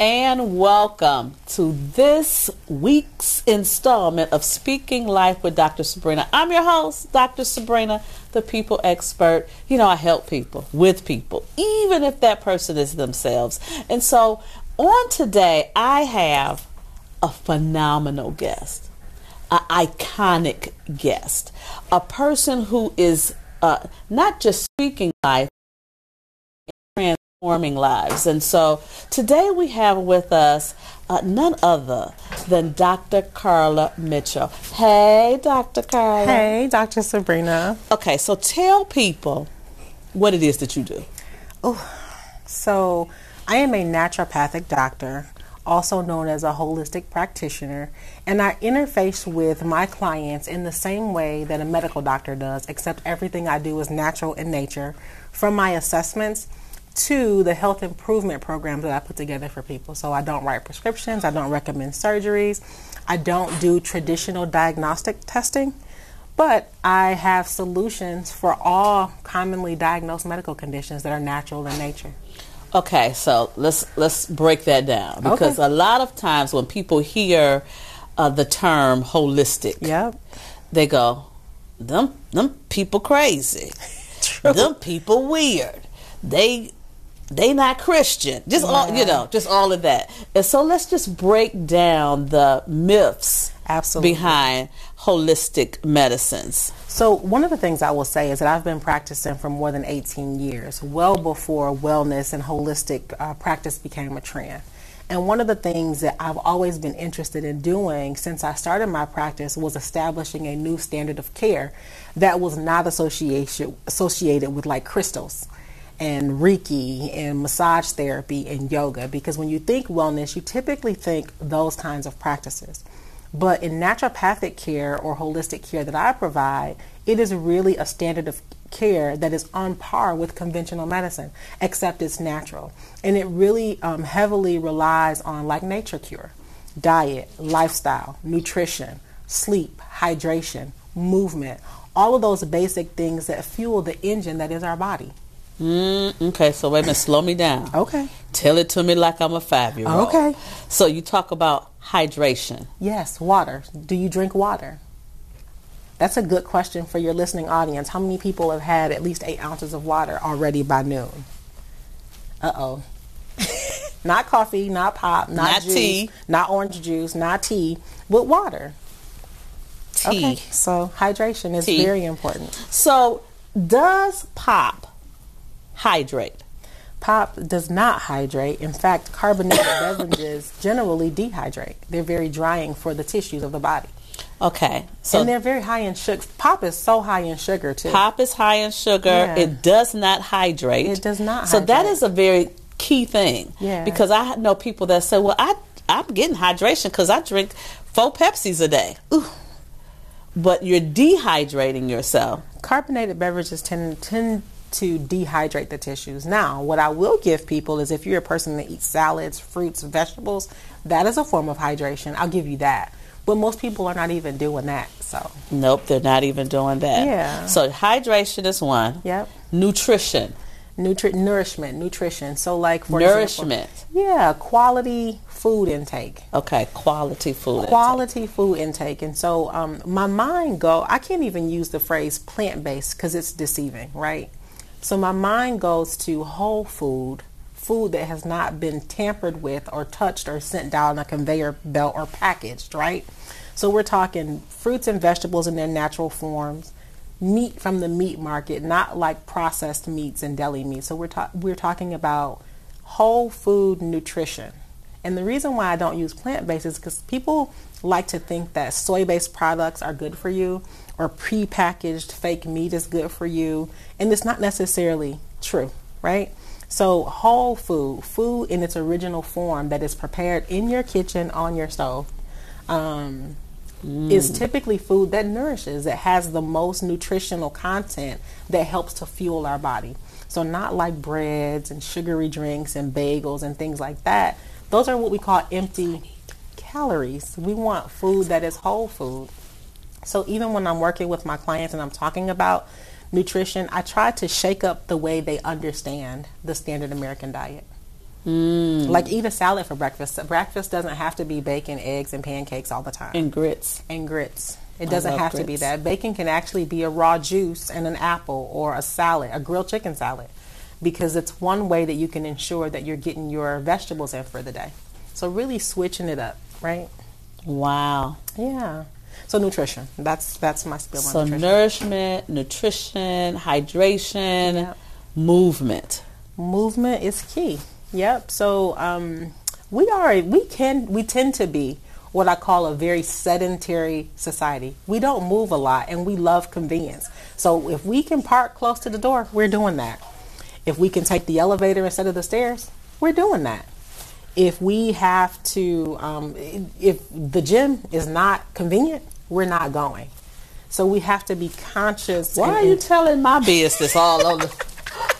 and welcome to this week's installment of Speaking Life with Dr. Sabrina. I'm your host, Dr. Sabrina, the people expert. You know, I help people with people, even if that person is themselves. And so on today, I have a phenomenal guest, an iconic guest, a person who is uh, not just speaking life, transforming lives. And so today we have with us uh, none other than Dr. Karla Mitchell. Hey, Dr. Karla. Hey, Dr. Sabrina. Okay, so tell people what it is that you do. Oh, so I am a naturopathic doctor, also known as a holistic practitioner, and I interface with my clients in the same way that a medical doctor does, except everything I do is natural in nature. From my assessments to the health improvement programs that I put together for people. So I don't write prescriptions, I don't recommend surgeries, I don't do traditional diagnostic testing, but I have solutions for all commonly diagnosed medical conditions that are natural in nature. Okay, so let's let's break that down because okay. a lot of times when people hear uh, the term holistic, yep. they go, "Them them people crazy, True. them people weird." They they not Christian. Just yeah. all you know, just all of that. And so let's just break down the myths Absolutely. behind holistic medicines. So one of the things I will say is that I've been practicing for more than 18 years, well before wellness and holistic uh, practice became a trend. And one of the things that I've always been interested in doing since I started my practice was establishing a new standard of care that was not associated associated with like crystals and Reiki and massage therapy and yoga because when you think wellness, you typically think those kinds of practices. But in naturopathic care or holistic care that I provide, it is really a standard of care that is on par with conventional medicine, except it's natural. And it really um, heavily relies on like nature cure diet, lifestyle, nutrition, sleep, hydration, movement, all of those basic things that fuel the engine that is our body. Mm, okay, so wait a minute, slow me down. Okay. Tell it to me like I'm a five year old. Okay. So you talk about hydration. Yes, water. Do you drink water? That's a good question for your listening audience. How many people have had at least eight ounces of water already by noon? Uh oh. not coffee, not pop, not, not juice, tea, not orange juice, not tea, but water. Tea. Okay, so hydration is tea. very important. So, does pop hydrate? Pop does not hydrate. In fact, carbonated beverages generally dehydrate. They're very drying for the tissues of the body. Okay. So and they're very high in sugar. Pop is so high in sugar too. Pop is high in sugar. Yeah. It does not hydrate. It does not. So that is a very key thing. Yeah. Because I know people that say, "Well, I I'm getting hydration because I drink four Pepsis a day." Ooh. But you're dehydrating yourself. Carbonated beverages tend tend to dehydrate the tissues. Now, what I will give people is if you're a person that eats salads, fruits, vegetables, that is a form of hydration. I'll give you that. But most people are not even doing that. So Nope, they're not even doing that. Yeah. So hydration is one. Yep. Nutrition. Nutri- nourishment, nutrition. So like for nourishment. Example, yeah, quality food intake. Okay, quality food. Quality intake. food intake, and so um, my mind go. I can't even use the phrase plant based because it's deceiving, right? So my mind goes to whole food, food that has not been tampered with or touched or sent down a conveyor belt or packaged, right? So we're talking fruits and vegetables in their natural forms, meat from the meat market, not like processed meats and deli meat. So we're ta- we're talking about whole food nutrition. And the reason why I don't use plant based is because people like to think that soy based products are good for you or pre-packaged fake meat is good for you. And it's not necessarily true right? So whole food food in its original form that is prepared in your kitchen on your stove um, mm. is typically food that nourishes it has the most nutritional content that helps to fuel our body. So not like breads and sugary drinks and bagels and things like that. Those are what we call empty calories. We want food that is whole food so even when I'm working with my clients and I'm talking about nutrition, I try to shake up the way they understand the standard American diet. Mm. Like eat a salad for breakfast. Breakfast doesn't have to be bacon, eggs, and pancakes all the time. And grits. And grits. It doesn't have to be that. Bacon can actually be a raw juice and an apple or a salad, a grilled chicken salad, because it's one way that you can ensure that you're getting your vegetables in for the day. So really switching it up, right? Wow. Yeah. So nutrition. That's that's my spill on So nutrition. nourishment, nutrition, hydration, Yep. movement. movement is key. Yep. So um, we are we can we tend to be what I call a very sedentary society. We don't move a lot and we love convenience. So if we can park close to the door, we're doing that. If we can take the elevator instead of the stairs, we're doing that. If we have to, um, if the gym is not convenient, we're not going. So we have to be conscious. Why and- are you and- telling my business all over?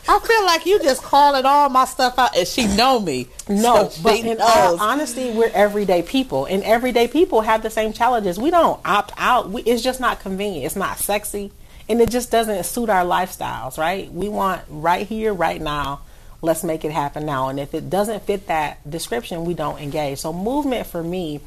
I feel like you just calling all my stuff out, and she know me. No, So but in all honesty, we're everyday people, and everyday people have the same challenges. We don't opt out. We, it's just not convenient. It's not sexy, and it just doesn't suit our lifestyles. Right? We want right here, right now. Let's make it happen now. And if it doesn't fit that description, we don't engage. So movement for me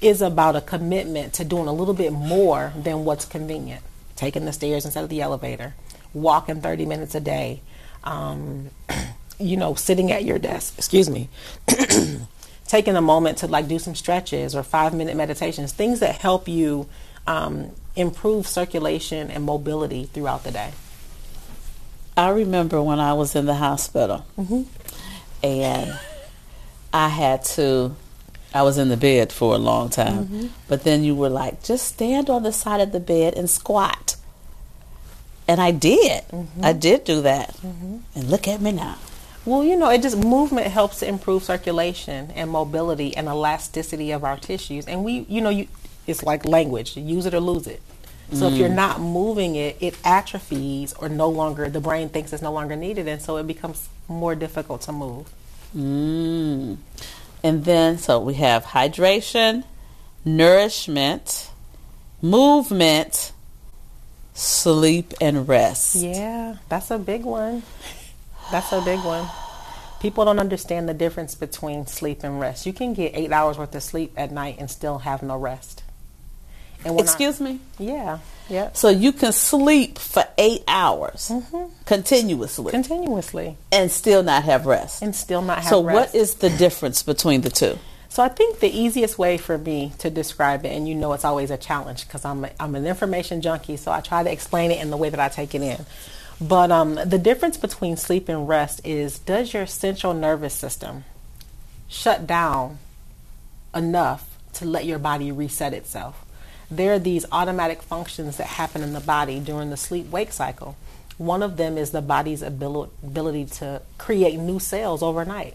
is about a commitment to doing a little bit more than what's convenient. Taking the stairs instead of the elevator, walking 30 minutes a day, um, you know, sitting at your desk, excuse me, taking a moment to like do some stretches or five minute meditations, things that help you um, improve circulation and mobility throughout the day. I remember when I was in the hospital, Mm-hmm. and I had to. I was in the bed for a long time, Mm-hmm. but then you were like, just stand on the side of the bed and squat. And I did. Mm-hmm. I did do that. And look at me now. Well, you know, it just movement helps to improve circulation and mobility and elasticity of our tissues. And we, you know, you it's like language, use it or lose it. So if you're not moving it, it atrophies or no longer the brain thinks it's no longer needed and so it becomes more difficult to move. Mm. And then, so we have hydration, nourishment, movement, sleep, and rest. Yeah, that's a big one. That's a big one. People don't understand the difference between sleep and rest. You can get eight hours worth of sleep at night and still have no rest. When I- Excuse me? yeah, yeah, So you can sleep for eight hours Mm-hmm. continuously continuously and still not have rest. and still not have So, rest. So, what is the difference between the two? So I think the easiest way for me to describe it, and you know it's always a challenge because I'm, a, I'm an information junkie, so I try to explain it in the way that I take it in. But um, the difference between sleep and rest is does your central nervous system shut down enough to let your body reset itself? There are these automatic functions that happen in the body during the sleep wake cycle. One of them is the body's abil- ability to create new cells overnight.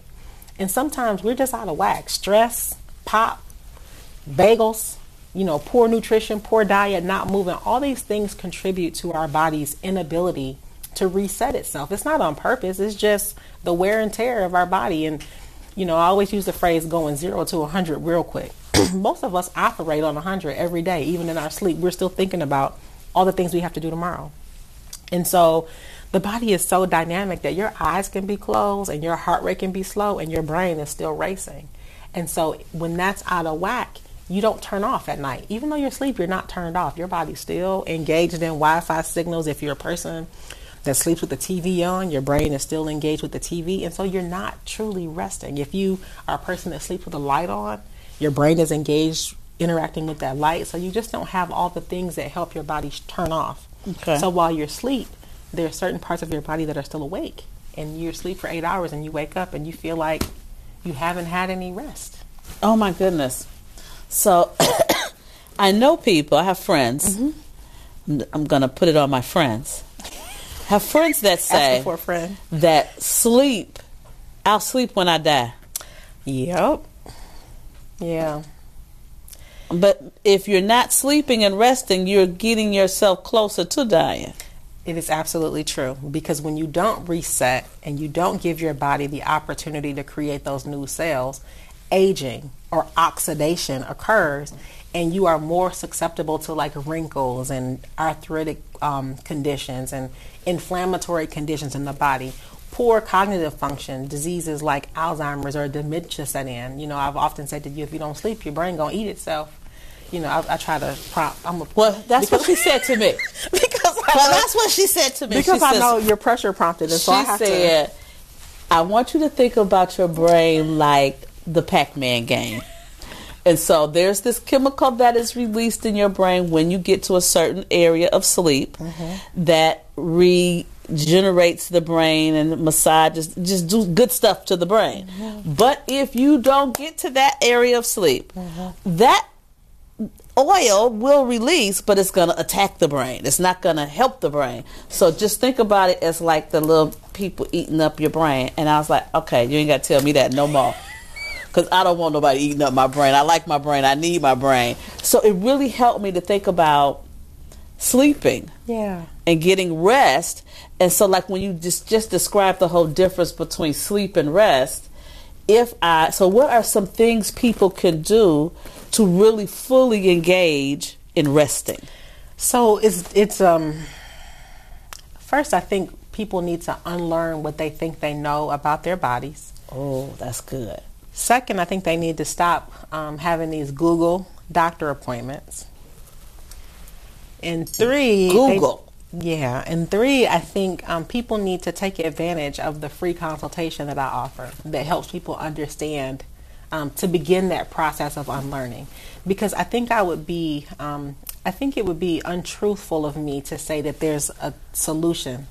And sometimes we're just out of whack. Stress, pop, bagels, you know, poor nutrition, poor diet, not moving, all these things contribute to our body's inability to reset itself. It's not on purpose, it's just the wear and tear of our body. And, you know, I always use the phrase going zero to 100 real quick. Most of us operate on 100 every day, even in our sleep. We're still thinking about all the things we have to do tomorrow. And so the body is so dynamic that your eyes can be closed and your heart rate can be slow and your brain is still racing. And so when that's out of whack, you don't turn off at night. Even though you're asleep, you're not turned off. Your body's still engaged in Wi Fi signals. If you're a person that sleeps with the TV on, your brain is still engaged with the TV. And so you're not truly resting. If you are a person that sleeps with the light on, your brain is engaged interacting with that light. So you just don't have all the things that help your body turn off. Okay. So while you're asleep, there are certain parts of your body that are still awake. And you sleep for eight hours and you wake up and you feel like you haven't had any rest. Oh my goodness. So I know people, I have friends. Mm-hmm. I'm going to put it on my friends. Have friends that say Ask for a friend. that sleep, I'll sleep when I die. Yep. Yeah. But if you're not sleeping and resting, you're getting yourself closer to dying. It is absolutely true because when you don't reset and you don't give your body the opportunity to create those new cells, aging or oxidation occurs and you are more susceptible to like wrinkles and arthritic um, conditions and inflammatory conditions in the body. Poor cognitive function, diseases like Alzheimer's or dementia set in. You know, I've often said to you, if you don't sleep, your brain gonna eat itself. You know, I, I try to prompt. I'm a Well, that's what she said to me. because I Well, know, that's what she said to me. because she I says- know you're pressure prompted, and so I have said, I want you to think about your brain like the Pac Man game. And so there's this chemical that is released in your brain when you get to a certain area of sleep mm-hmm. that regenerates the brain and massages, just do good stuff to the brain. Mm-hmm. But if you don't get to that area of sleep, mm-hmm. that oil will release, but it's going to attack the brain. It's not going to help the brain. So just think about it as like the little people eating up your brain. And I was like, okay, you ain't got to tell me that no more. Because I don't want nobody eating up my brain. I like my brain. I need my brain. So it really helped me to think about sleeping. Yeah. and getting rest. And so, like when you just just describe the whole difference between sleep and rest, if I so, what are some things people can do to really fully engage in resting? So it's it's um. First, I think people need to unlearn what they think they know about their bodies. Oh, that's good. Second, I think they need to stop um, having these Google doctor appointments. And three, they- Google. Yeah, and three, I think um, people need to take advantage of the free consultation that I offer that helps people understand um, to begin that process of unlearning. Because I think I would be, um, I think it would be untruthful of me to say that there's a solution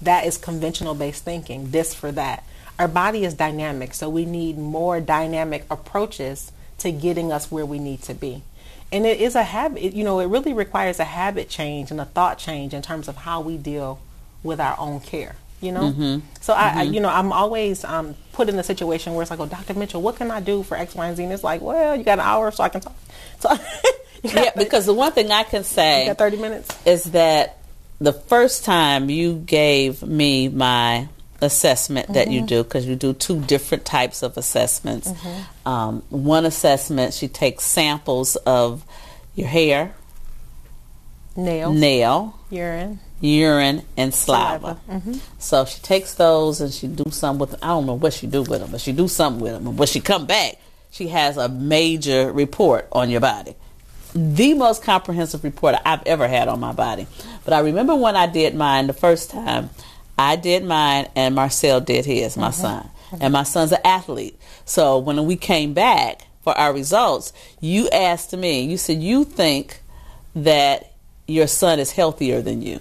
that is conventional based thinking, this for that. Our body is dynamic, so we need more dynamic approaches to getting us where we need to be. And it is a habit, it- you know, it really requires a habit change and a thought change in terms of how we deal with our own care, you know? So I, I, you know, I'm always um, put in a situation where it's like, oh, Dr. Mitchell, what can I do for X, Y, and Z? And it's like, well, you got an hour so I can talk. So Yeah, because the one thing I can you say got 30 minutes. is that the first time you gave me my assessment that you mm-hmm. do because you do two different types of assessments. Mm-hmm. Um, one assessment she takes samples of your hair Nails, nail urine. urine and saliva, Saliva, mm-hmm. so she takes those and she do something with i don't know what she do with them but she do something with them and when she come back she has a major report on your body. The most comprehensive report I've ever had on my body. But I remember when I did mine the first time, I did mine and Marcel did his, my uh-huh. son. And my son's an athlete. So when we came back for our results, you asked me, you said, you think that your son is healthier than you.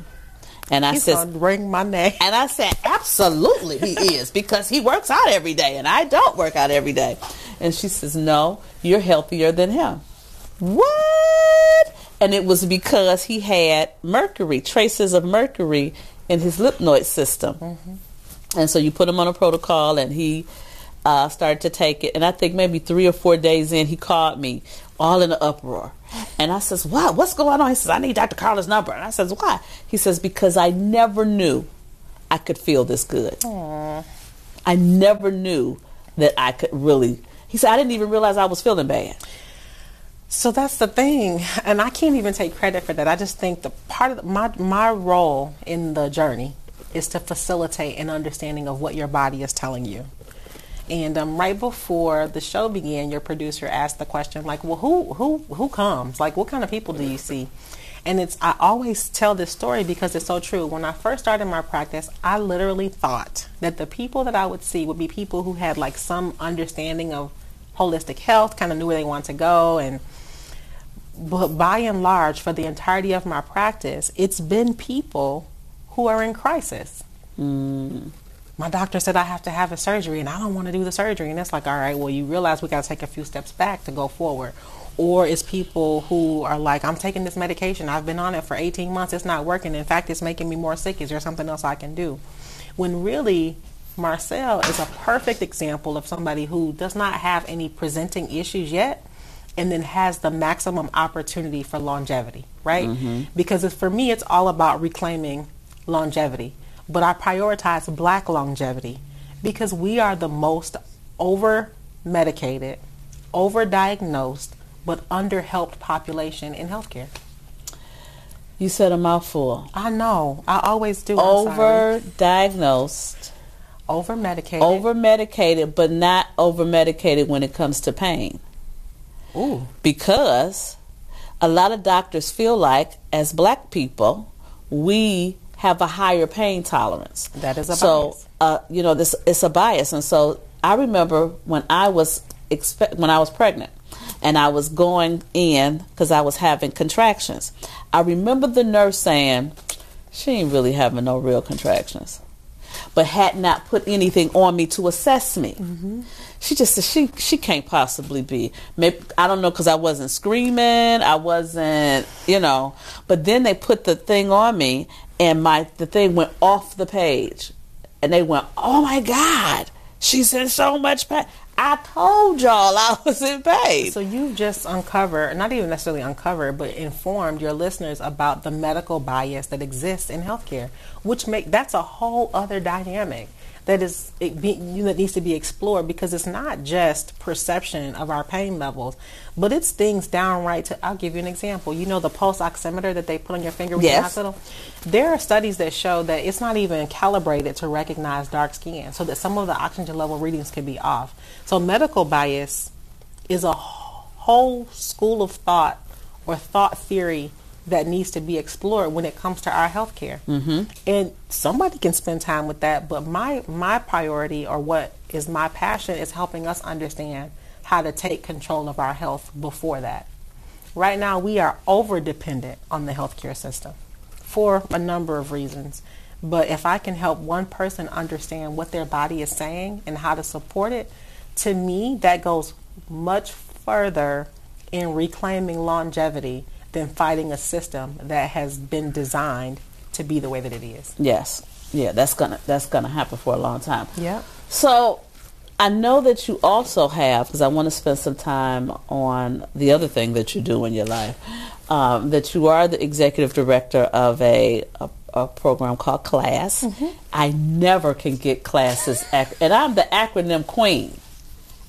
And I said, ring my name. and I said, absolutely he is because he works out every day and I don't work out every day. And she says, no, you're healthier than him. What? And it was because he had mercury, traces of mercury in his lymph system. And so you put him on a protocol and he uh, started to take it. And I think maybe three or four days in, he called me all in an uproar. And I says, what? What's going on? He says, I need Dr. Karla's number. And I says, why? He says, because I never knew I could feel this good. I never knew that I could really. He said, I didn't even realize I was feeling bad. So that's the thing, and I can't even take credit for that. I just think the part of the, my my role in the journey is to facilitate an understanding of what your body is telling you. And um, right before the show began, your producer asked the question, like, "Well, who who who comes? Like, what kind of people do you see?" And it's I always tell this story because it's so true. When I first started my practice, I literally thought that the people that I would see would be people who had like some understanding of holistic health, kind of knew where they wanted to go, and but by and large, for the entirety of my practice, it's been people who are in crisis. Hmm. My doctor said I have to have a surgery, and I don't want to do the surgery. And it's like, all right, well, you realize we got to take a few steps back to go forward. Or it's people who are like, I'm taking this medication. I've been on it for 18 months. It's not working. In fact, it's making me more sick. Is there something else I can do? When really, Marcel is a perfect example of somebody who does not have any presenting issues yet and then has the maximum opportunity for longevity, right? Mm-hmm. Because it's, for me, it's all about reclaiming longevity. But I prioritize black longevity because we are the most over medicated, over diagnosed, but under helped population in healthcare. You said a mouthful. I know. I always do. Over diagnosed, over medicated. Over medicated, but not over medicated when it comes to pain. Ooh. Because a lot of doctors feel like, as black people, we have a higher pain tolerance. That is a so, bias. uh, you know, this it's a bias, and so I remember when I was expect when I was pregnant, and I was going in because I was having contractions. I remember the nurse saying, "She ain't really having no real contractions," but had not put anything on me to assess me. She just said she she can't possibly be. Maybe I don't know because I wasn't screaming, I wasn't, you know. But then they put the thing on me, and my the thing went off the page, and they went, "Oh my God, she's in so much pain." I told y'all I was in pain. So you've just uncovered, not even necessarily uncovered, but informed your listeners about the medical bias that exists in healthcare, which make that's a whole other dynamic that is it be, you know, that needs to be explored because it's not just perception of our pain levels, but it's things downright. To I'll give you an example. You know the pulse oximeter that they put on your finger you're in the Yes. hospital. There are studies that show that it's not even calibrated to recognize dark skin, so that some of the oxygen level readings could be off. So medical bias is a whole school of thought or thought theory that needs to be explored when it comes to our healthcare. Mm-hmm. And somebody can spend time with that, but my my priority or what is my passion is helping us understand how to take control of our health before that. Right now, we are over dependent on the healthcare system for a number of reasons. But if I can help one person understand what their body is saying and how to support it, to me, that goes much further in reclaiming longevity than fighting a system that has been designed to be the way that it is. Yes, yeah, that's gonna that's gonna happen for a long time. Yeah. So I know that you also have because I want to spend some time on the other thing that you do in your life. Um, that you are the executive director of a a, a program called Class. I never can get classes, ac- and I'm the acronym queen.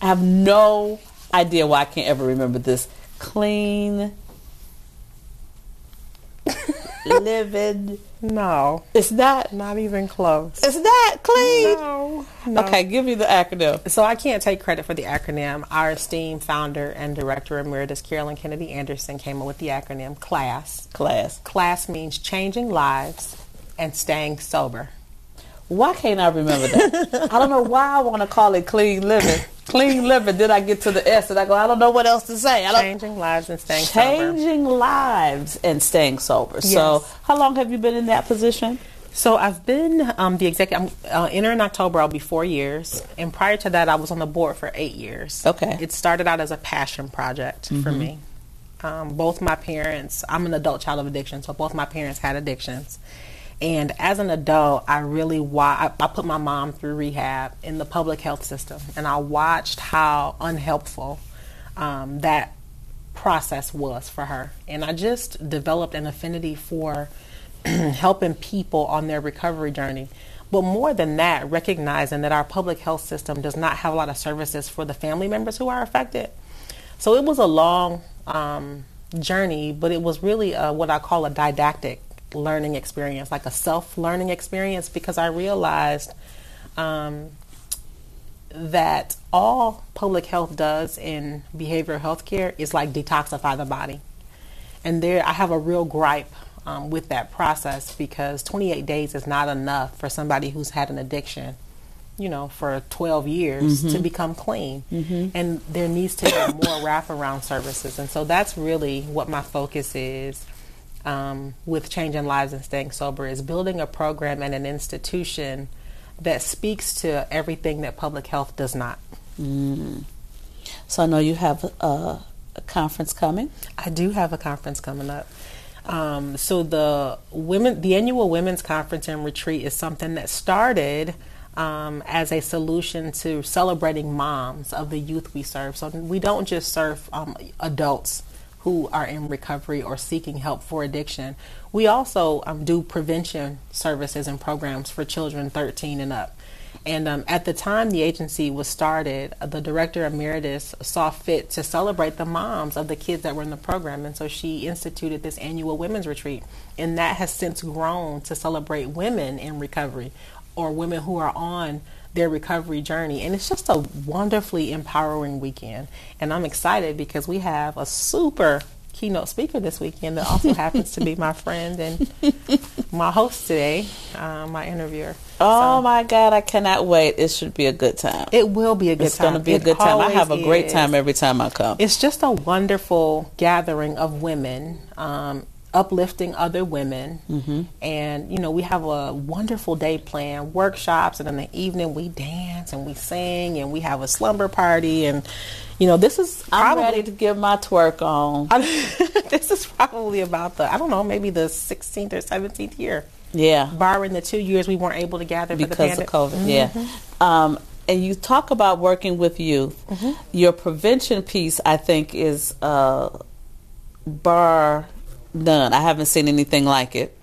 I have no idea why I can't ever remember this. Clean living. No, It's not. not even close. It's not clean. No, no. Okay, give me the acronym. So I can't take credit for the acronym. Our esteemed founder and director emeritus Carolyn Kennedy Anderson came up with the acronym CLASS. Class. CLASS means changing lives and staying sober. Why can't I remember that? I don't know why I want to call it clean living. Clean living. Then I get to the S and I go, I don't know what else to say. I don't. Changing lives and staying sober. Changing lives and staying sober. So, how long have you been in that position? So I've been um, the executive. I'm uh, entering October. I'll be four years, and prior to that, I was on the board for eight years. Okay. It started out as a passion project for me. Um, both my parents. I'm an adult child of addiction, so both my parents had addictions. And as an adult, I really wa- I, I put my mom through rehab in the public health system, and I watched how unhelpful um, that process was for her. And I just developed an affinity for helping people on their recovery journey. But more than that, recognizing that our public health system does not have a lot of services for the family members who are affected. So it was a long um, journey, but it was really uh what I call a didactic learning experience, like a self learning experience, because I realized um, that all public health does in behavioral health care is like detoxify the body. And there, I have a real gripe um, with that process because 28 days is not enough for somebody who's had an addiction, you know, for 12 years to become clean. And there needs to be more wraparound services. And so that's really what my focus is um, with changing lives and staying sober is building a program and an institution that speaks to everything that public health does not. So I know you have a, a conference coming. I do have a conference coming up. Um, so the women, the annual women's conference and retreat is something that started um, as a solution to celebrating moms of the youth we serve. So we don't just serve um, adults who are in recovery or seeking help for addiction. We also um, do prevention services and programs for children 13 and up. And um, at the time the agency was started, the director emeritus saw fit to celebrate the moms of the kids that were in the program. And so she instituted this annual women's retreat. And that has since grown to celebrate women in recovery or women who are on their recovery journey. And it's just a wonderfully empowering weekend. And I'm excited because we have a super keynote speaker this weekend that also happens to be my friend and my host today, uh, my interviewer. Oh so, my God, I cannot wait. It should be a good time. It will be a good it's time. It's going to be it a good time. I have a great is. time every time I come. It's just a wonderful gathering of women. Um, uplifting other women mm-hmm. and you know we have a wonderful day planned workshops and in the evening we dance and we sing and we have a slumber party and you know this is probably, I'm ready to give my twerk on this is probably about the I don't know maybe the 16th or 17th year yeah barring the two years we weren't able to gather because of COVID mm-hmm. yeah um, and you talk about working with youth mm-hmm. your prevention piece I think is uh, bar none. I haven't seen anything like it.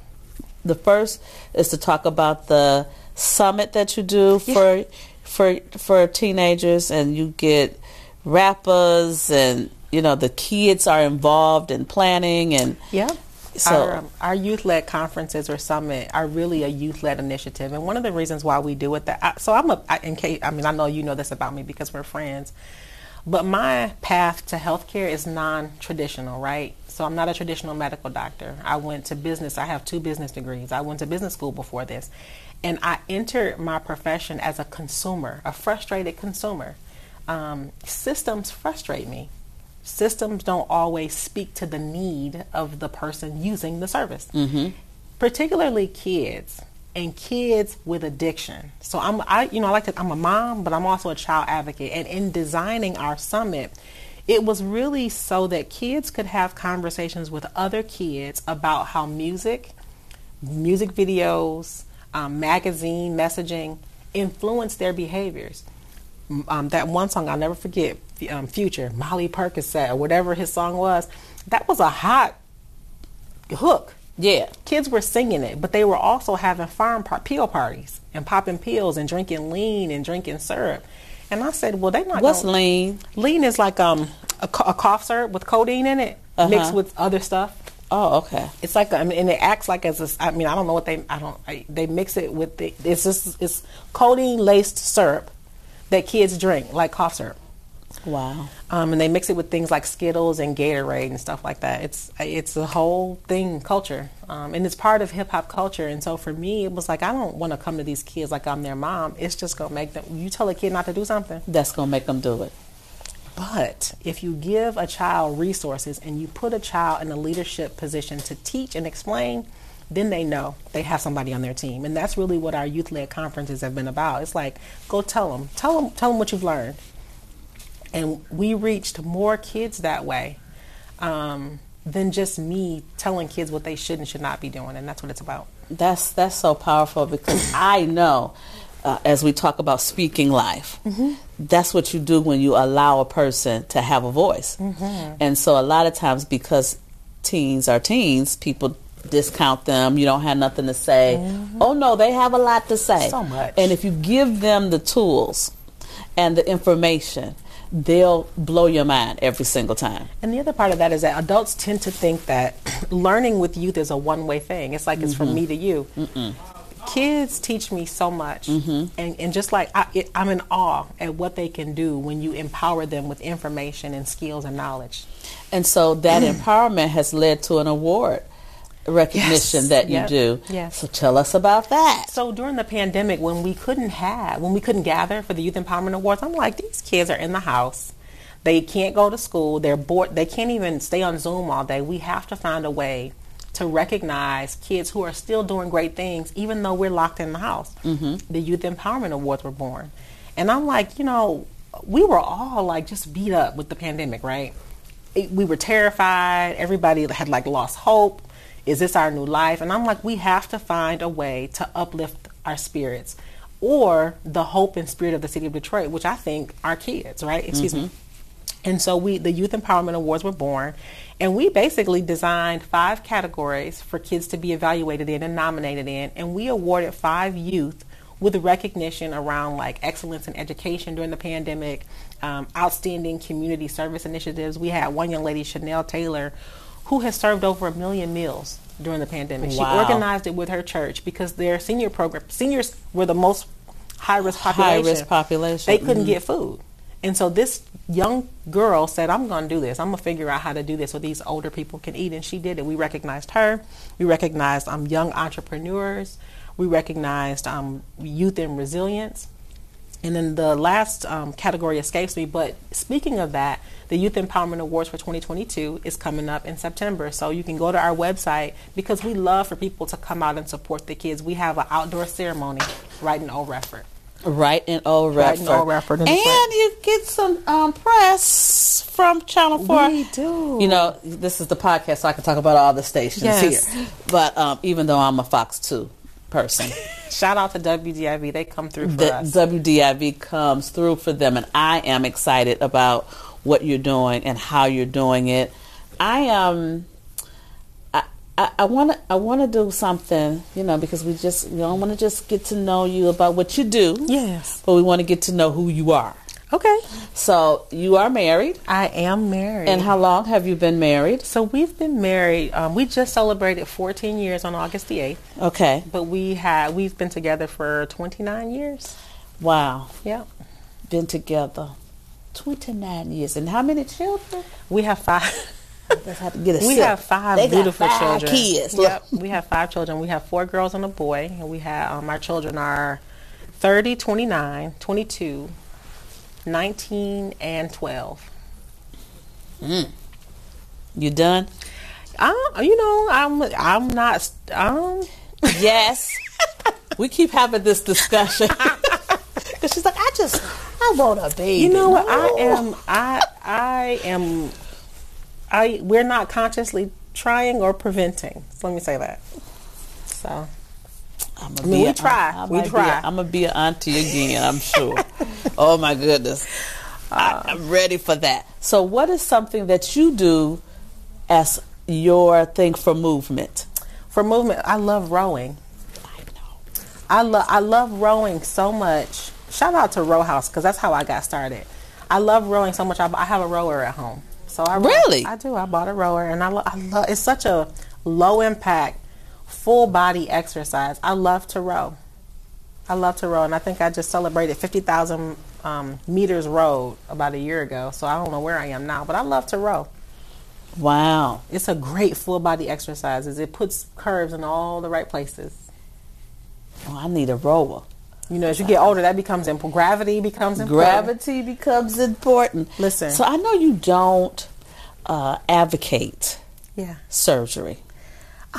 The first is to talk about the summit that you do for yeah. for for teenagers, and you get rappers and you know the kids are involved in planning and yeah. So our, um, our youth led conferences or summit are really a youth led initiative, and one of the reasons why we do it that I, so I'm a I, in case I mean I know you know this about me because we're friends, but my path to healthcare is non traditional, right? So I'm not a traditional medical doctor. I went to business. I have two business degrees. I went to business school before this. And I entered my profession as a consumer, a frustrated consumer. Um, systems frustrate me. Systems don't always speak to the need of the person using the service, mm-hmm. particularly kids and kids with addiction. So I'm, I, you know, I like to, I'm a mom, but I'm also a child advocate. And in designing our summit, it was really so that kids could have conversations with other kids about how music, music videos, um, magazine messaging influence their behaviors. Um, that one song I'll never forget, um, Future, Molly Percocet, or whatever his song was, that was a hot hook. Yeah. Kids were singing it, but they were also having farm par- peel parties and popping pills and drinking lean and drinking syrup. And I said, well, they're not. What's gonna... lean? Lean is like um a, a cough syrup with codeine in it, uh-huh. mixed with other stuff. Oh, okay. It's like I mean, and it acts like as a, I mean, I don't know what they I don't I, they mix it with the, it's just it's codeine laced syrup that kids drink like cough syrup. Wow. Um, and they mix it with things like Skittles and Gatorade and stuff like that. It's it's a whole thing culture, um, and it's part of hip hop culture. And so for me, it was like I don't want to come to these kids like I'm their mom. It's just gonna make them. You tell a kid not to do something, that's gonna make them do it. But if you give a child resources and you put a child in a leadership position to teach and explain, then they know they have somebody on their team. And that's really what our youth led conferences have been about. It's like, go tell them, tell them, tell them what you've learned and we reached more kids that way um, than just me telling kids what they should and should not be doing, and that's what it's about. That's that's so powerful because I know. Uh, as we talk about speaking life, mm-hmm. that's what you do when you allow a person to have a voice. Mm-hmm. And so, a lot of times, because teens are teens, people discount them. You don't have nothing to say. Mm-hmm. Oh no, they have a lot to say. So much. And if you give them the tools and the information, they'll blow your mind every single time. And the other part of that is that adults tend to think that learning with youth is a one way thing. It's like it's mm-hmm. from me to you. Mm-mm. Kids teach me so much, mm-hmm. and, and just like I, it, I'm in awe at what they can do when you empower them with information and skills and knowledge. And so that empowerment has led to an award recognition yes. that you yep. do. Yes. So tell us about that. So during the pandemic, when we couldn't have, when we couldn't gather for the Youth Empowerment Awards, I'm like, these kids are in the house. They can't go to school. They're bored. They can't even stay on Zoom all day. We have to find a way to recognize kids who are still doing great things, even though we're locked in the house. Mm-hmm. The Youth Empowerment Awards were born. And I'm like, you know, we were all like just beat up with the pandemic, right? It, we were terrified. Everybody had like lost hope. Is this our new life? And I'm like, we have to find a way to uplift our spirits or the hope and spirit of the city of Detroit, which I think are kids, right? Excuse mm-hmm. me. And so we, the Youth Empowerment Awards were born, and we basically designed five categories for kids to be evaluated in and nominated in, and we awarded five youth with recognition around like excellence in education during the pandemic, um, outstanding community service initiatives. We had one young lady, Chanel Taylor, who has served over a million meals during the pandemic. Wow. She organized it with her church because their senior program seniors were the most high risk population. High risk population. They couldn't get food. And so this young girl said, I'm going to do this. I'm going to figure out how to do this so these older people can eat. And she did it. We recognized her. We recognized um, young entrepreneurs. We recognized um, youth and resilience. And then the last um, category escapes me. But speaking of that, the Youth Empowerment Awards for 2022 is coming up in September. So you can go to our website because we love for people to come out and support the kids. We have an outdoor ceremony right in Old Redford. Right in Old Redford. Right in Old Redford. And you get some um, press from Channel 4. We do. You know, this is the podcast, so I can talk about all the stations Yes. here. But um, even though I'm a Fox 2 person, Shout out to WDIV. They come through for the us. WDIV comes through for them, and I am excited about what you're doing and how you're doing it. I am. I want to I want to do something, you know, because we just we don't want to just get to know you about what you do, yes. but we want to get to know who you are. Okay. So you are married, I am married. and how long have you been married? So we've been married. Um, we just celebrated 14 years on August the 8th, Okay, but we had we've been together for 29 years. wow, Yeah. been together twenty nine years, and how many children? We have five. Let's have to get a we sip. have five They beautiful five children. Kids. Yep. we have five children. We have four girls and a boy, and we have um, our children are 30, 29, 22, 19, and 12. You done? Um, you know, I'm I'm not um Yes. we keep having this discussion. Because she's like, I just, I want a baby. You know what? No. I am. I I am. I we're not consciously trying or preventing. So let me say that. So I'm I mean, we try. We try. I'm gonna be an auntie again. I'm sure. oh my goodness, I, uh, I'm ready for that. So, what is something that you do as your thing for movement? for movement, I love rowing. I know. I love I love rowing so much. Shout out to Row House because that's how I got started. I love rowing so much. I, I have a rower at home, so I row. Really? I do. I bought a rower, and I, lo- I love. It's such a low impact, full body exercise. I love to row. I love to row, and I think I just celebrated fifty thousand um, meters rowed about a year ago. So I don't know where I am now, but I love to row. Wow. It's a great full body exercise. It puts curves in all the right places. Oh, I need a rower. You know, as you get older, that becomes important. Gravity becomes important. Gravity becomes important. Listen. So I know you don't uh, advocate Yeah. surgery.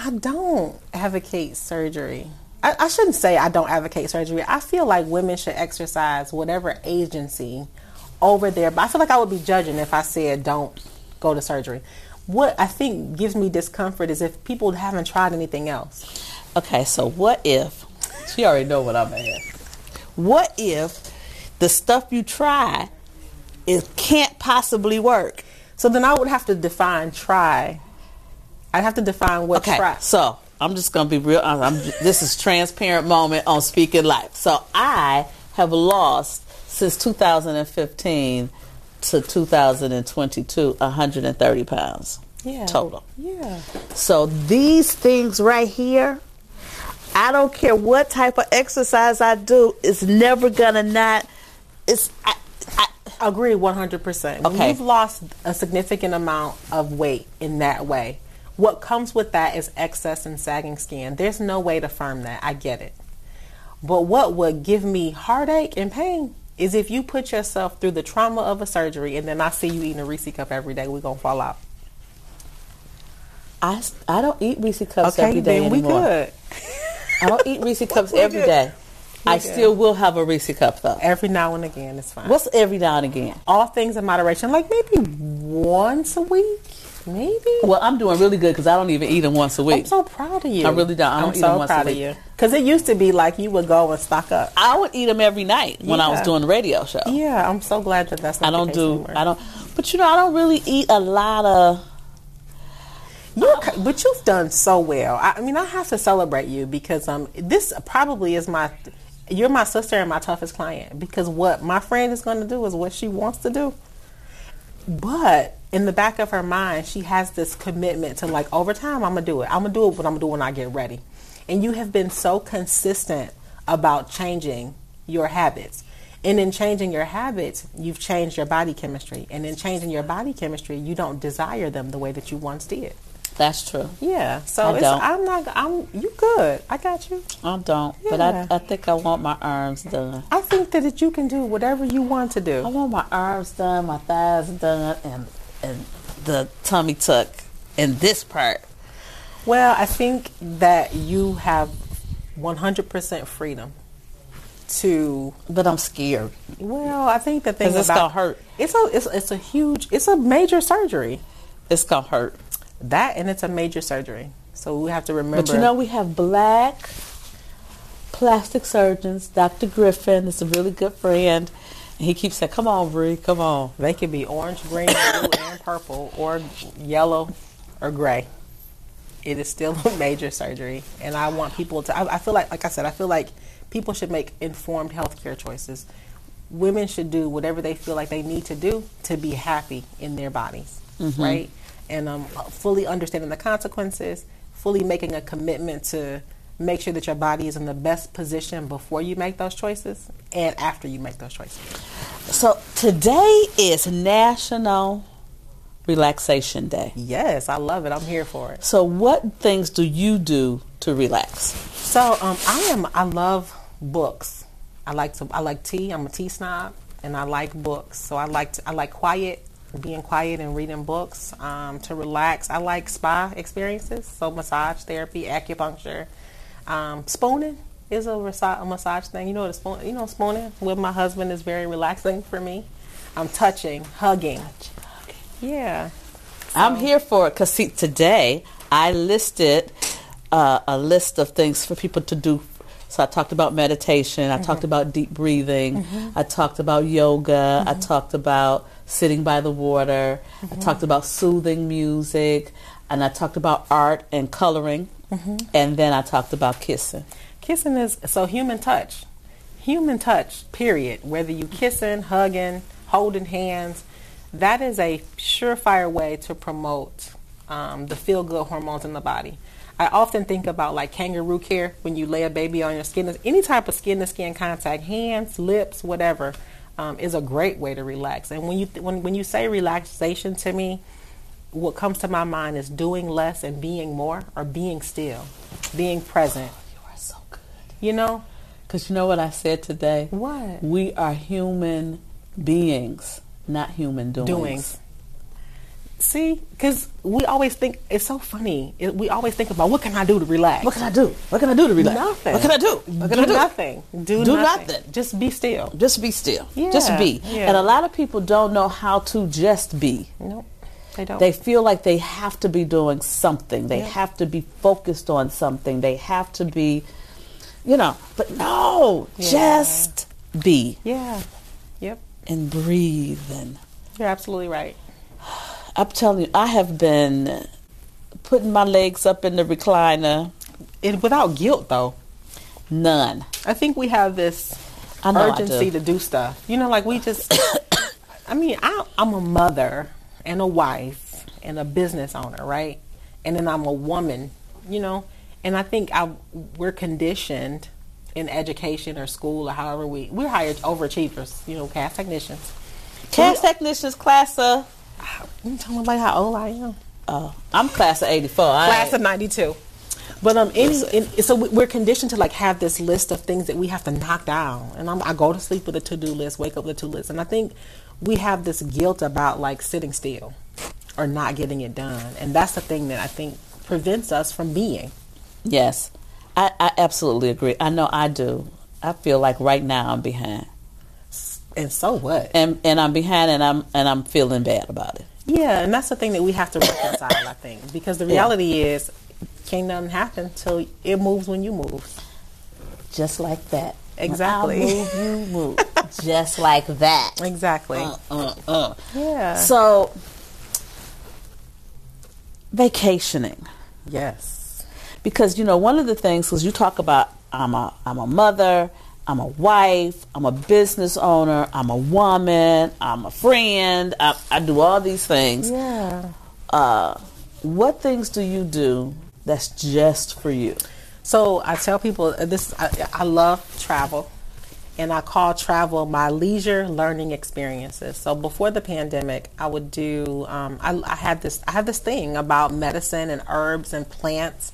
I don't advocate surgery. I, I shouldn't say I don't advocate surgery. I feel like women should exercise whatever agency over there. But I feel like I would be judging if I said don't go to surgery. What I think gives me discomfort is if people haven't tried anything else. Okay, so what if she already know what I'm at? What if the stuff you try it can't possibly work? So then I would have to define try. I'd have to define what Okay, try. so I'm just gonna be real. I'm, this is transparent moment on Speaking Life. So I have lost since 2015 to 2022 130 pounds Yeah. total. Yeah. So these things right here, I don't care what type of exercise I do, it's never gonna not. It's I, I, Agree 100%. When Okay. you've lost a significant amount of weight in that way, what comes with that is excess and sagging skin. There's no way to firm that. I get it. But what would give me heartache and pain is if you put yourself through the trauma of a surgery and then I see you eating a Reese cup every day, we're going to fall out. I, I don't eat Reese cups every day then we good. I don't eat Reese cups every good. day. I good. still will have a Reese cup though. Every now and again, it's fine. What's every now and again? All things in moderation, like maybe once a week, maybe. Well, I'm doing really good because I don't even eat them once a I'm week. so proud of you. I really don't. I don't I'm eat so them once a proud of you. Because it used to be like you would go and stock up. I would eat them every night when I was doing the radio show. Yeah, I'm so glad that that's not I don't do. anymore. I don't. But you know, I don't really eat a lot of. You're, but you've done so well. I, I mean, I have to celebrate you because um, this probably is my. You're my sister and my toughest client because what my friend is going to do is what she wants to do. But in the back of her mind, she has this commitment to like over time, I'm gonna do it. I'm gonna do it, but I'm gonna do it when I get ready. And you have been so consistent about changing your habits. And in changing your habits, you've changed your body chemistry. And in changing your body chemistry, you don't desire them the way that you once did. That's true. Yeah. So I. I'm not. I'm. You good? I got you. I don't, but I, I think I want my arms done. I think that you can do whatever you want to do. I want my arms done, my thighs done, and and the tummy tuck, in this part. Well, I think that you have 100% freedom to. But I'm scared. Well, I think the thing it's about gonna hurt. It's a. It's, it's a huge. It's a major surgery. It's gonna hurt. That and it's a major surgery. So we have to remember. But you know, we have black plastic surgeons. Dr. Griffin is a really good friend. He keeps saying, Come on, Bree, come on. they can be orange, green, blue, and purple, or yellow, or gray. It is still a major surgery, and I want people to. I, I feel like, like I said, I feel like people should make informed healthcare choices. Women should do whatever they feel like they need to do to be happy in their bodies, right? And um, fully understanding the consequences, fully making a commitment to make sure that your body is in the best position before you make those choices and after you make those choices. So today is National Relaxation Day. Yes, I love it. I'm here for it. So, what things do you do to relax? So um, I am. I love books. I like to. I like tea. I'm a tea snob, and I like books. So I like. To, I like quiet, being quiet and reading books um, to relax. I like spa experiences. So massage therapy, acupuncture, um, spooning is a, rasa- a massage thing. You know what a spoon. You know spooning with my husband is very relaxing for me. I'm touching, hugging. Yeah. I'm here for it because, see, today I listed uh, a list of things for people to do. So I talked about meditation, I talked about deep breathing, I talked about yoga, I talked about sitting by the water, I talked about soothing music, and I talked about art and coloring, and then I talked about kissing. Kissing is so human touch. Human touch, period. Whether you kissing, hugging, holding hands, that is a surefire way to promote um, the feel good hormones in the body. I often think about like kangaroo care when you lay a baby on your skin. Any type of skin to skin contact, hands, lips, whatever, um, is a great way to relax. And when you when when you say relaxation to me, what comes to my mind is doing less and being more, or being still, being present. Oh, you are so good. You know, Because you know what I said today? What? We are human beings, not human doings. doings. See, because we always think it's so funny. It, we always think about what can I do to relax. What can I do? What can I do to relax? Nothing. What can I do? What can do I do? nothing. Do, Do nothing. nothing. Just be still. Just be still. Yeah. Just be. yeah. And a lot of people don't know how to just be. Nope, they don't. They feel like they have to be doing something. They Yeah. have to be focused on something. They have to be, you know, but no, Yeah. just be yeah. Yep. and breathe. And You're absolutely right. I'm telling you, I have been putting my legs up in the recliner. And without guilt, though. None. I think we have this urgency do. to do stuff. You know, like we just. I mean, I, I'm a mother and a wife and a business owner, right? And then I'm a woman, you know. And I think I we're conditioned in education or school or however we we're hired overachievers, you know, cast technicians. Cast technicians class of, You me about how old I am. uh, I'm class of 84. Class of 92 but um any in, so we- we're conditioned to like have this list of things that we have to knock down. And I'm, i go to sleep with a to-do list wake up with a to-do list. And i think we have this guilt about like sitting still or not getting it done. And that's the thing that i think prevents us from being. Yes, I, I absolutely agree. I know I do. I feel like right now I'm behind, and so what? And and I'm behind, and I'm and I'm feeling bad about it. yeah and that's the thing that we have to reconcile i think. Because the reality is can't nothing happen till it moves when you move Just like that. Exactly. I move, you move. Just like that. exactly Uh, uh, uh. yeah So, vacationing. yes because you know one of the things because you talk about I'm a I'm a mother, I'm a wife, I'm a business owner, I'm a woman, I'm a friend, I, I do all these things. yeah Uh, what things do you do that's just for you? So I tell people uh, this. I, I love travel, and I call travel my leisure learning experiences. So before the pandemic, I would do. Um, I, I, had this. I had this thing about medicine and herbs and plants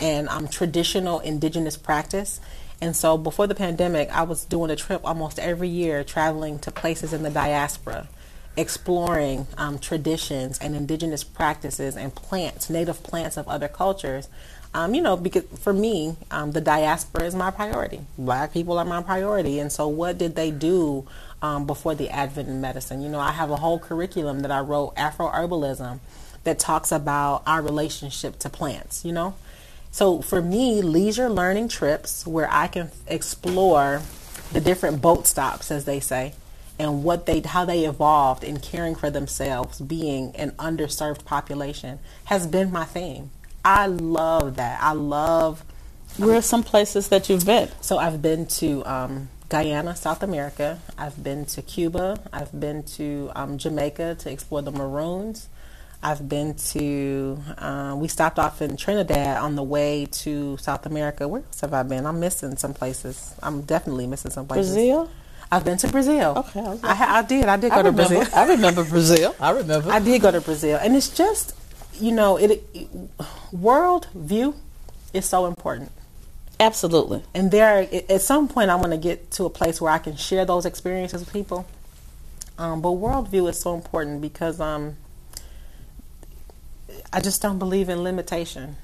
and um, traditional indigenous practice. And so before the pandemic, I was doing a trip almost every year, traveling to places in the diaspora, exploring um, traditions and indigenous practices and plants, native plants of other cultures. Um, you know, because for me, um, the diaspora is my priority. Black people are my priority. And so, what did they do um, before the advent of medicine? You know, I have a whole curriculum that I wrote, Afro Herbalism, that talks about our relationship to plants, you know? So for me, leisure learning trips where I can explore the different boat stops, as they say, and what they how they evolved in caring for themselves, being an underserved population, has been my thing. I love that. I love. Where are some places that you've been? So I've been to um, Guyana, South America. I've been to Cuba. I've been to um, Jamaica to explore the Maroons. I've been to, uh, we stopped off in Trinidad on the way to South America. Where else have I been? I'm missing some places. I'm definitely missing some places. Brazil? I've been to Brazil. Okay. I, I, did. I did go I to remember, Brazil. I remember Brazil. I remember. I did go to Brazil. And it's just, you know, it, it world view is so important. Absolutely. And there, at some point, I want to get to a place where I can share those experiences with people. Um, but worldview is so important because um, I just don't believe in limitation.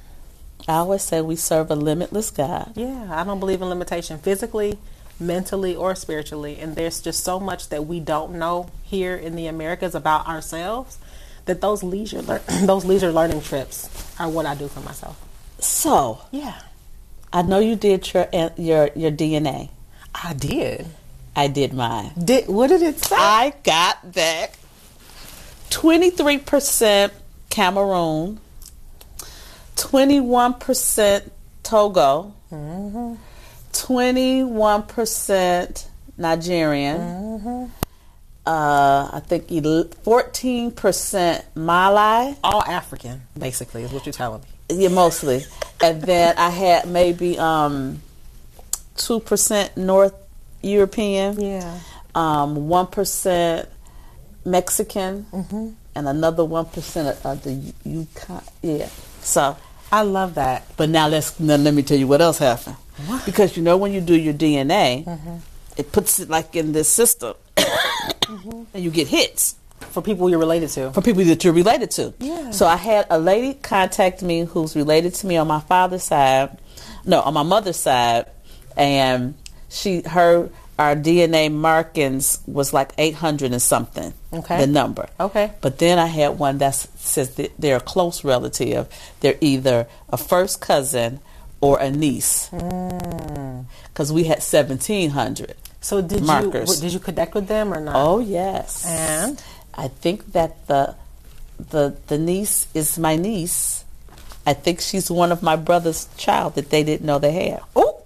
I always say we serve a limitless God. Yeah, I don't believe in limitation physically, mentally, or spiritually. And there's just so much that we don't know here in the Americas about ourselves that those leisure lear- those leisure learning trips are what I do for myself. So, yeah, I know you did your your your DNA. I did. I did mine. Did what did it say? I got back twenty three percent Cameroon, 21% Togo, mm-hmm. 21% Nigerian, mm-hmm. uh, I think 14% Mali. All African, basically, is what you're telling me. Yeah, mostly. and then I had maybe um, 2% North European. Yeah. Um, 1% Mexican. Mm-hmm and another one percent of the Yukon. Yeah. So I love that. But now let's now let me tell you what else happened. What? Because you know when you do your DNA, mm-hmm. it puts it like in this system, mm-hmm. and you get hits for people you're related to. For people that you're related to. Yeah. So I had a lady contact me who's related to me on my father's side, no, on my mother's side, and she her our DNA markings was like 800 and something. Okay. The number. Okay. But then I had one that says that they're a close relative. They're either a first cousin or a niece. Because mm. we had 1,700. So did markers. you did you connect with them or not? Oh yes. And I think that the the the niece is my niece. I think she's one of my brother's child that they didn't know they had. Oh,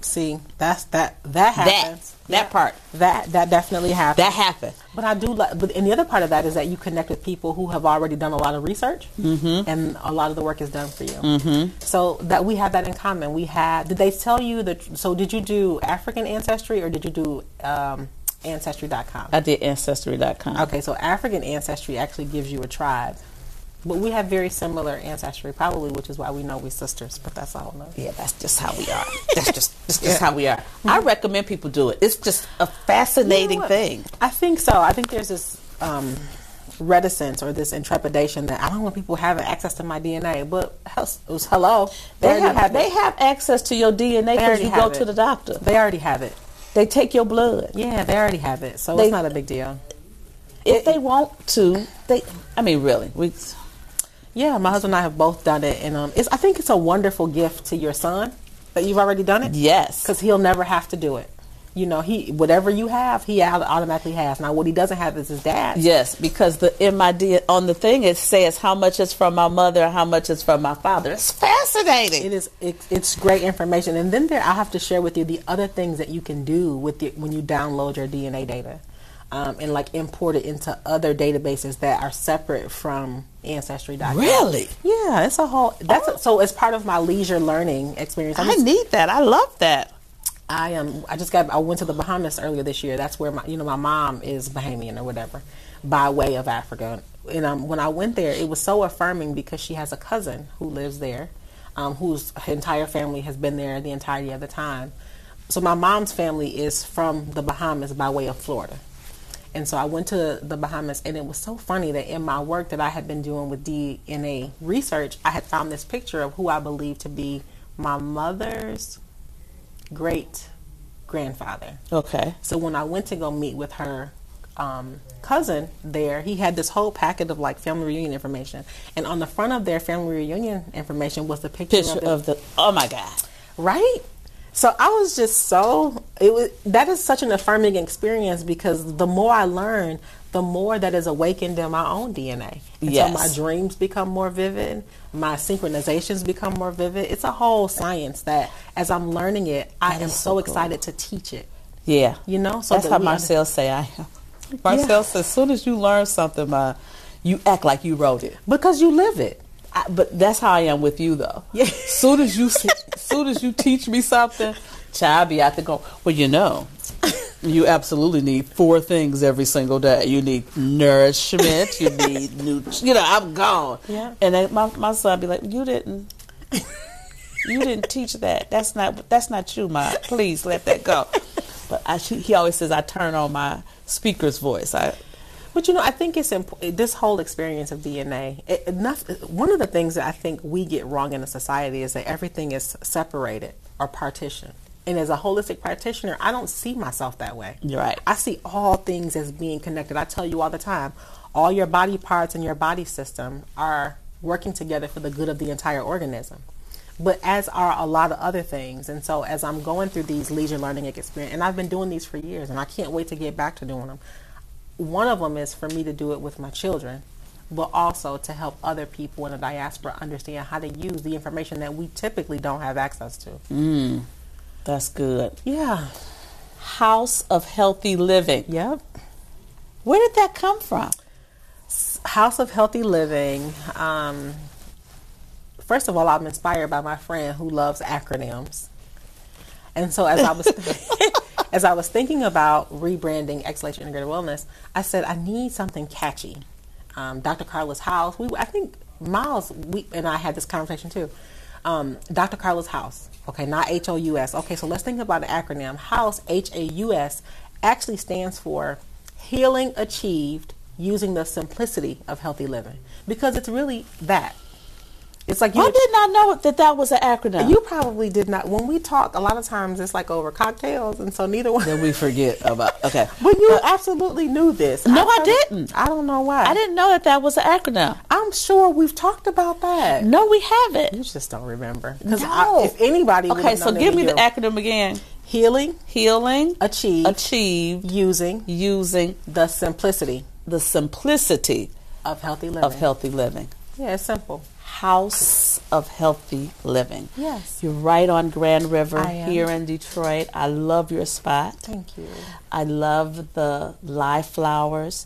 See, that's that that happens. That, that part. That that definitely happens. That happened. But I do like. But and the other part of that is that you connect with people who have already done a lot of research, mm-hmm. and a lot of the work is done for you. Mm-hmm. So that we have that in common. We had. Did they tell you that? So did you do African ancestry or did you do um, ancestry.com? I did ancestry.com. Okay, so African ancestry actually gives you a tribe but we have very similar ancestry, probably, which is why we know we're sisters. But that's all. Yeah, that's just how we are. That's just that's just how we are. Mm-hmm. I recommend people do it. It's just a fascinating you know thing. I think so. I think there's this um, reticence or this intrepidation that I don't want people having access to my DNA. But hello, they, they have, have they have access to your DNA because you go it. to the doctor. They already have it. They take your blood. Yeah, they already have it, so they, it's not a big deal. If it, they want to, they. I mean, really, we yeah, my husband and I have both done it, and um, it's, I think it's a wonderful gift to your son that you've already done it. Yes, because he'll never have to do it. You know, he whatever you have, he automatically has. Now, what he doesn't have is his dad. Yes, because the in my on the thing it says how much is from my mother, how much is from my father. It's fascinating. It is. It, it's great information, and then there I have to share with you the other things that you can do with the, when you download your DNA data um, and like import it into other databases that are separate from Ancestry.com. Really? Yeah, it's a whole. That's oh. a, so. it's part of my leisure learning experience, I'm i just, need that. I love that. I am. Um, I just got. I went to the Bahamas earlier this year. That's where my, you know, my mom is Bahamian or whatever, by way of Africa. And um, when I went there, it was so affirming because she has a cousin who lives there, um, whose entire family has been there the entirety of the time. So my mom's family is from the Bahamas by way of Florida. And so I went to the Bahamas, and it was so funny that in my work that I had been doing with DNA research, I had found this picture of who I believe to be my mother's great grandfather. Okay. So when I went to go meet with her um, cousin there, he had this whole packet of like family reunion information, and on the front of their family reunion information was the picture, Picture of the. Oh my God. right. So I was just so it was that is such an affirming experience because the more I learn, the more that is awakened in my own DNA. And Yes. so my dreams become more vivid, my synchronizations become more vivid. It's a whole science that as I'm learning it, I That am so, cool. excited to teach it. Yeah. You know, so That's that how Marcel say I am. Marcel says, as soon as you learn something, uh, you act like you wrote it. because you live it. I, but that's how I am with you, though. Yeah. Soon as you, soon as you teach me something, child be out there going, well, you know, you absolutely need four things every single day. You need nourishment. You need new. You know, I'm gone. Yeah. And then my my son be like, you didn't. You didn't teach that. That's not. That's not you, ma. Please let that go. But I, he always says I turn on my speaker's voice. I But you know, I think it's important. This whole experience of DNA. It, enough. One of the things that I think we get wrong in a society is that everything is separated or partitioned. And as a holistic practitioner, I don't see myself that way. You're right. I see all things as being connected. I tell you all the time, all your body parts and your body system are working together for the good of the entire organism. But as are a lot of other things. And so as I'm going through these leisure learning experience, and I've been doing these for years, and I can't wait to get back to doing them. One of them is for me to do it with my children, but also to help other people in the diaspora understand how to use the information that we typically don't have access to. that's good. Yeah. House of Healthy Living. Yep. Where did that come from? House of Healthy Living. Um, first of all, I'm inspired by my friend who loves acronyms, and so as I was as I was thinking about rebranding Exhalation Integrated Wellness, I said I need something catchy. Um, Dr. Karla's house. We, I think Miles, we and I had this conversation too. Um, Dr. Karla's house. Okay, not H O U S. Okay, so let's think about an acronym. House H A U S actually stands for Healing Achieved Using the Simplicity of Healthy Living because it's really that. It's like you. I did not know that that was an acronym. You probably did not. When we talk, a lot of times it's like over cocktails, and so neither one. then we forget about. Okay. But you absolutely knew this. No, I thought- didn't. I don't know why. I didn't know that that was an acronym. I'm sure we've talked about that. No, we haven't. You just don't remember. Because No. if anybody, Okay, so give me it'd the be acronym again. healing, Healing, achieve, achieved, using using the simplicity the simplicity of healthy living. of healthy living. Yeah, it's simple. House of Healthy Living. Yes. You're right on Grand River here in Detroit. I love your spot. Thank you. I love the live flowers.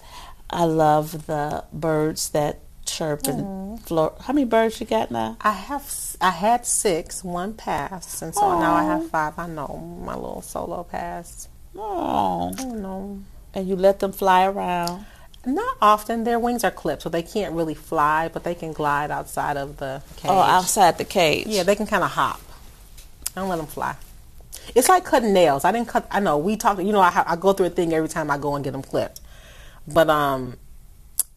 I love the birds that chirp and mm-hmm. floor. How many birds you got now? I have I had six, one passed, and so now I have five. I know my little solo passed. Oh, and you let them fly around. Not often. Their wings are clipped, so they can't really fly, but they can glide outside of the cage. Oh, outside the cage. Yeah, they can kind of hop. I don't let them fly. It's like cutting nails. I didn't cut. I know we talk. You know, I, I go through a thing every time I go and get them clipped. But um,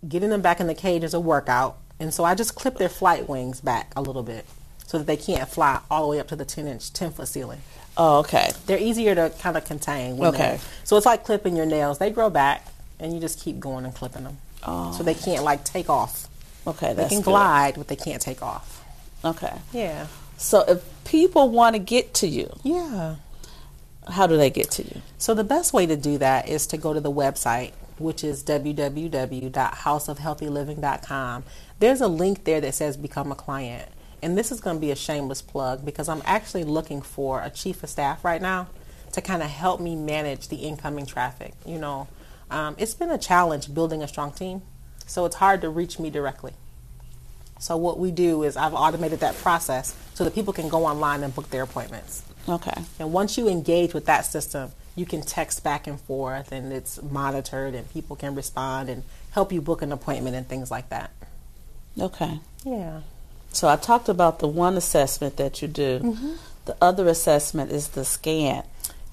getting them back in the cage is a workout, and so I just clip their flight wings back a little bit so that they can't fly all the way up to the ten inch, ten foot ceiling. Oh, okay. They're easier to kind of contain. when Okay. they're- So it's like clipping your nails. They grow back, and you just keep going and clipping them. Oh. So they can't like take off. Okay, They that's can good. glide, but they can't take off. Okay. Yeah. So if people want to get to you, Yeah. how do they get to you? So the best way to do that is to go to the website, which is www.houseofhealthyliving.com. There's a link there that says become a client. And this is going to be a shameless plug because I'm actually looking for a chief of staff right now to kind of help me manage the incoming traffic. You know, um, it's been a challenge building a strong team, so it's hard to reach me directly. So what we do is I've automated that process so that people can go online and book their appointments. Okay. And once you engage with that system, you can text back and forth and it's monitored and people can respond and help you book an appointment and things like that. Okay. Yeah. So I talked about the one assessment that you do. Mm-hmm. The other assessment is the scan.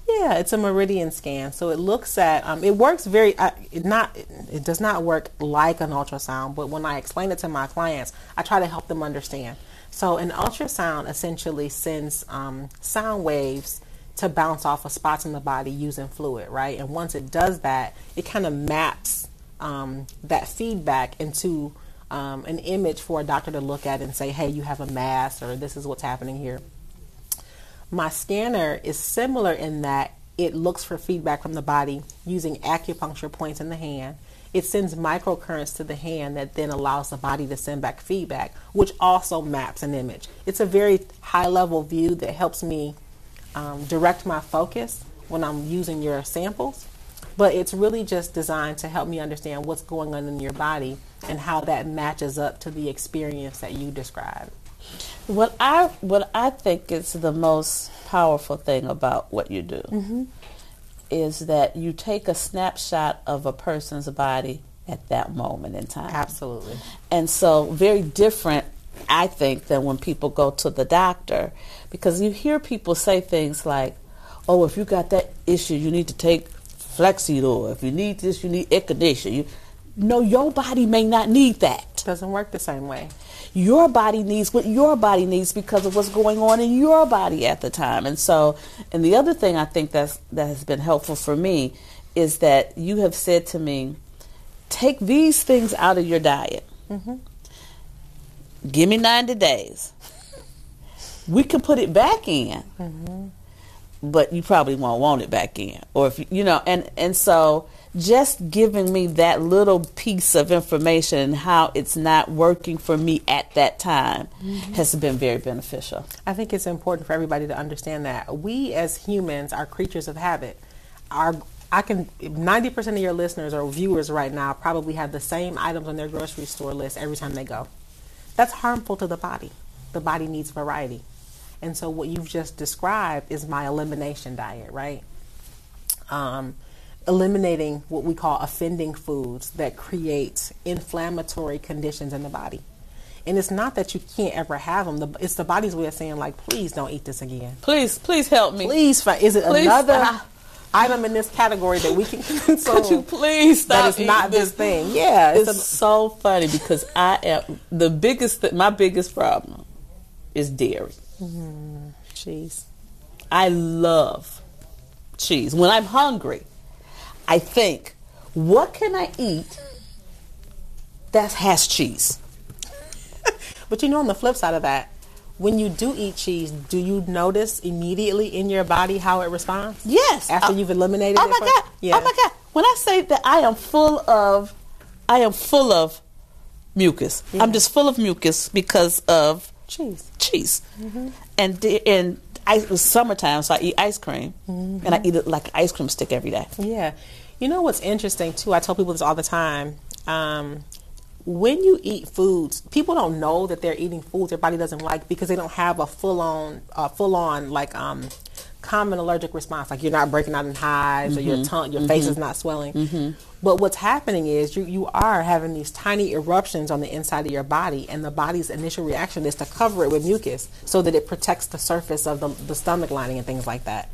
Yeah, it's a meridian scan. So it looks at um, it works very uh, it not it does not work like an ultrasound, but when I explain it to my clients, I try to help them understand. So an ultrasound essentially sends um, sound waves to bounce off of spots in the body using fluid, right? And once it does that, it kind of maps um, that feedback into um, an image for a doctor to look at and say, hey, you have a mass or this is what's happening here. My scanner is similar in that it looks for feedback from the body using acupuncture points in the hand. It sends microcurrents to the hand that then allows the body to send back feedback, which also maps an image. It's a very high level view that helps me um, direct my focus when I'm using your samples, but it's really just designed to help me understand what's going on in your body and how that matches up to the experience that you described. What I what I think is the most powerful thing about what you do Mm-hmm. is that you take a snapshot of a person's body at that moment in time. Absolutely. And so, very different, I think, than when people go to the doctor. Because you hear people say things like, oh, if you got that issue, you need to take Flexidor. If you need this, you need Echinacea. You, no, your body may not need that. Doesn't work the same way. Your body needs what your body needs because of what's going on in your body at the time. And so, and the other thing I think that's, that has been helpful for me is that you have said to me, take these things out of your diet. Mm-hmm. Give me 90 days. We can put it back in, mm-hmm. but you probably won't want it back in. Or if you- you know, and and so just giving me that little piece of information and how it's not working for me at that time has been very beneficial. I think it's important for everybody to understand that we as humans are creatures of habit. Our I can 90% of your listeners or viewers right now probably have the same items on their grocery store list every time they go. That's harmful to the body. The body needs variety. And so what you've just described is my elimination diet, right? Um, eliminating what we call offending foods that create inflammatory conditions in the body. And it's not that you can't ever have them. It's the body's way of saying, like, please don't eat this again. Please, please help me. Please, is it Please another stop. item in this category that we can consume? Could you please stop? that is not this thing. Yeah, it's, It's a, so funny because I am the biggest. Th- my biggest problem is dairy. Mm-hmm. cheese. I love cheese. When I'm hungry, I think, what can I eat that has cheese? But you know, on the flip side of that, when you do eat cheese, do you notice immediately in your body how it responds? Yes. After Uh, you've eliminated Oh it? my for- god! Yeah. Oh my god! When I say that I am full of, I am full of mucus. Yeah. I'm just full of mucus because of Cheese. cheese. And and I, it was summertime, so I eat ice cream, and I eat it like an ice cream stick every day. Yeah. You know what's interesting too? I tell people this all the time. Um, when you eat foods, people don't know that they're eating foods their body doesn't like because they don't have a full on, uh, full on like um, common allergic response. Like you're not breaking out in hives or your mm-hmm. tongue, your mm-hmm. face is not swelling. Mm-hmm. But what's happening is you you are having these tiny eruptions on the inside of your body, and the body's initial reaction is to cover it with mucus so that it protects the surface of the, the stomach lining and things like that.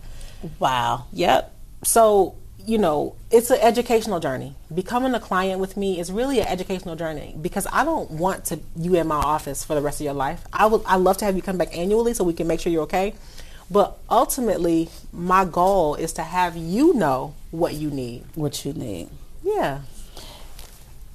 Wow. Yep. So, you know, it's an educational journey. Becoming a client with me is really an educational journey because I don't want to you in my office for the rest of your life. I would I love to have you come back annually so we can make sure you're okay. But ultimately, my goal is to have you know what you need. What you need. Yeah.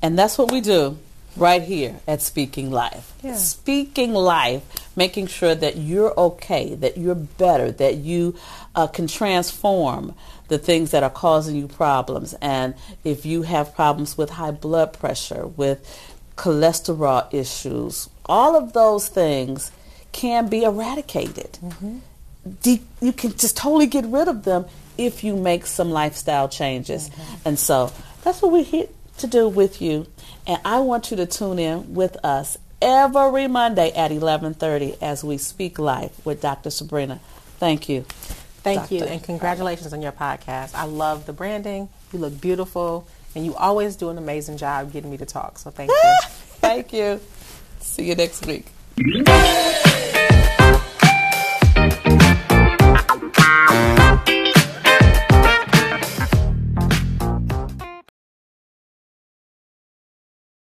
And that's what we do right here at Speaking Life. Yeah. Speaking Life, making sure that you're okay, that you're better, that you uh, can transform the things that are causing you problems. And if you have problems with high blood pressure, with cholesterol issues, all of those things can be eradicated. De- you can just totally get rid of them if you make some lifestyle changes. Mm-hmm. And so that's what we're here to do with you. And I want you to tune in with us every Monday at 11:30 as we speak life with Dr. Sabrina. Thank you. Thank Doctor. you, and congratulations on your podcast. I love the branding. You look beautiful, and you always do an amazing job getting me to talk. So thank you. Thank you. See you next week.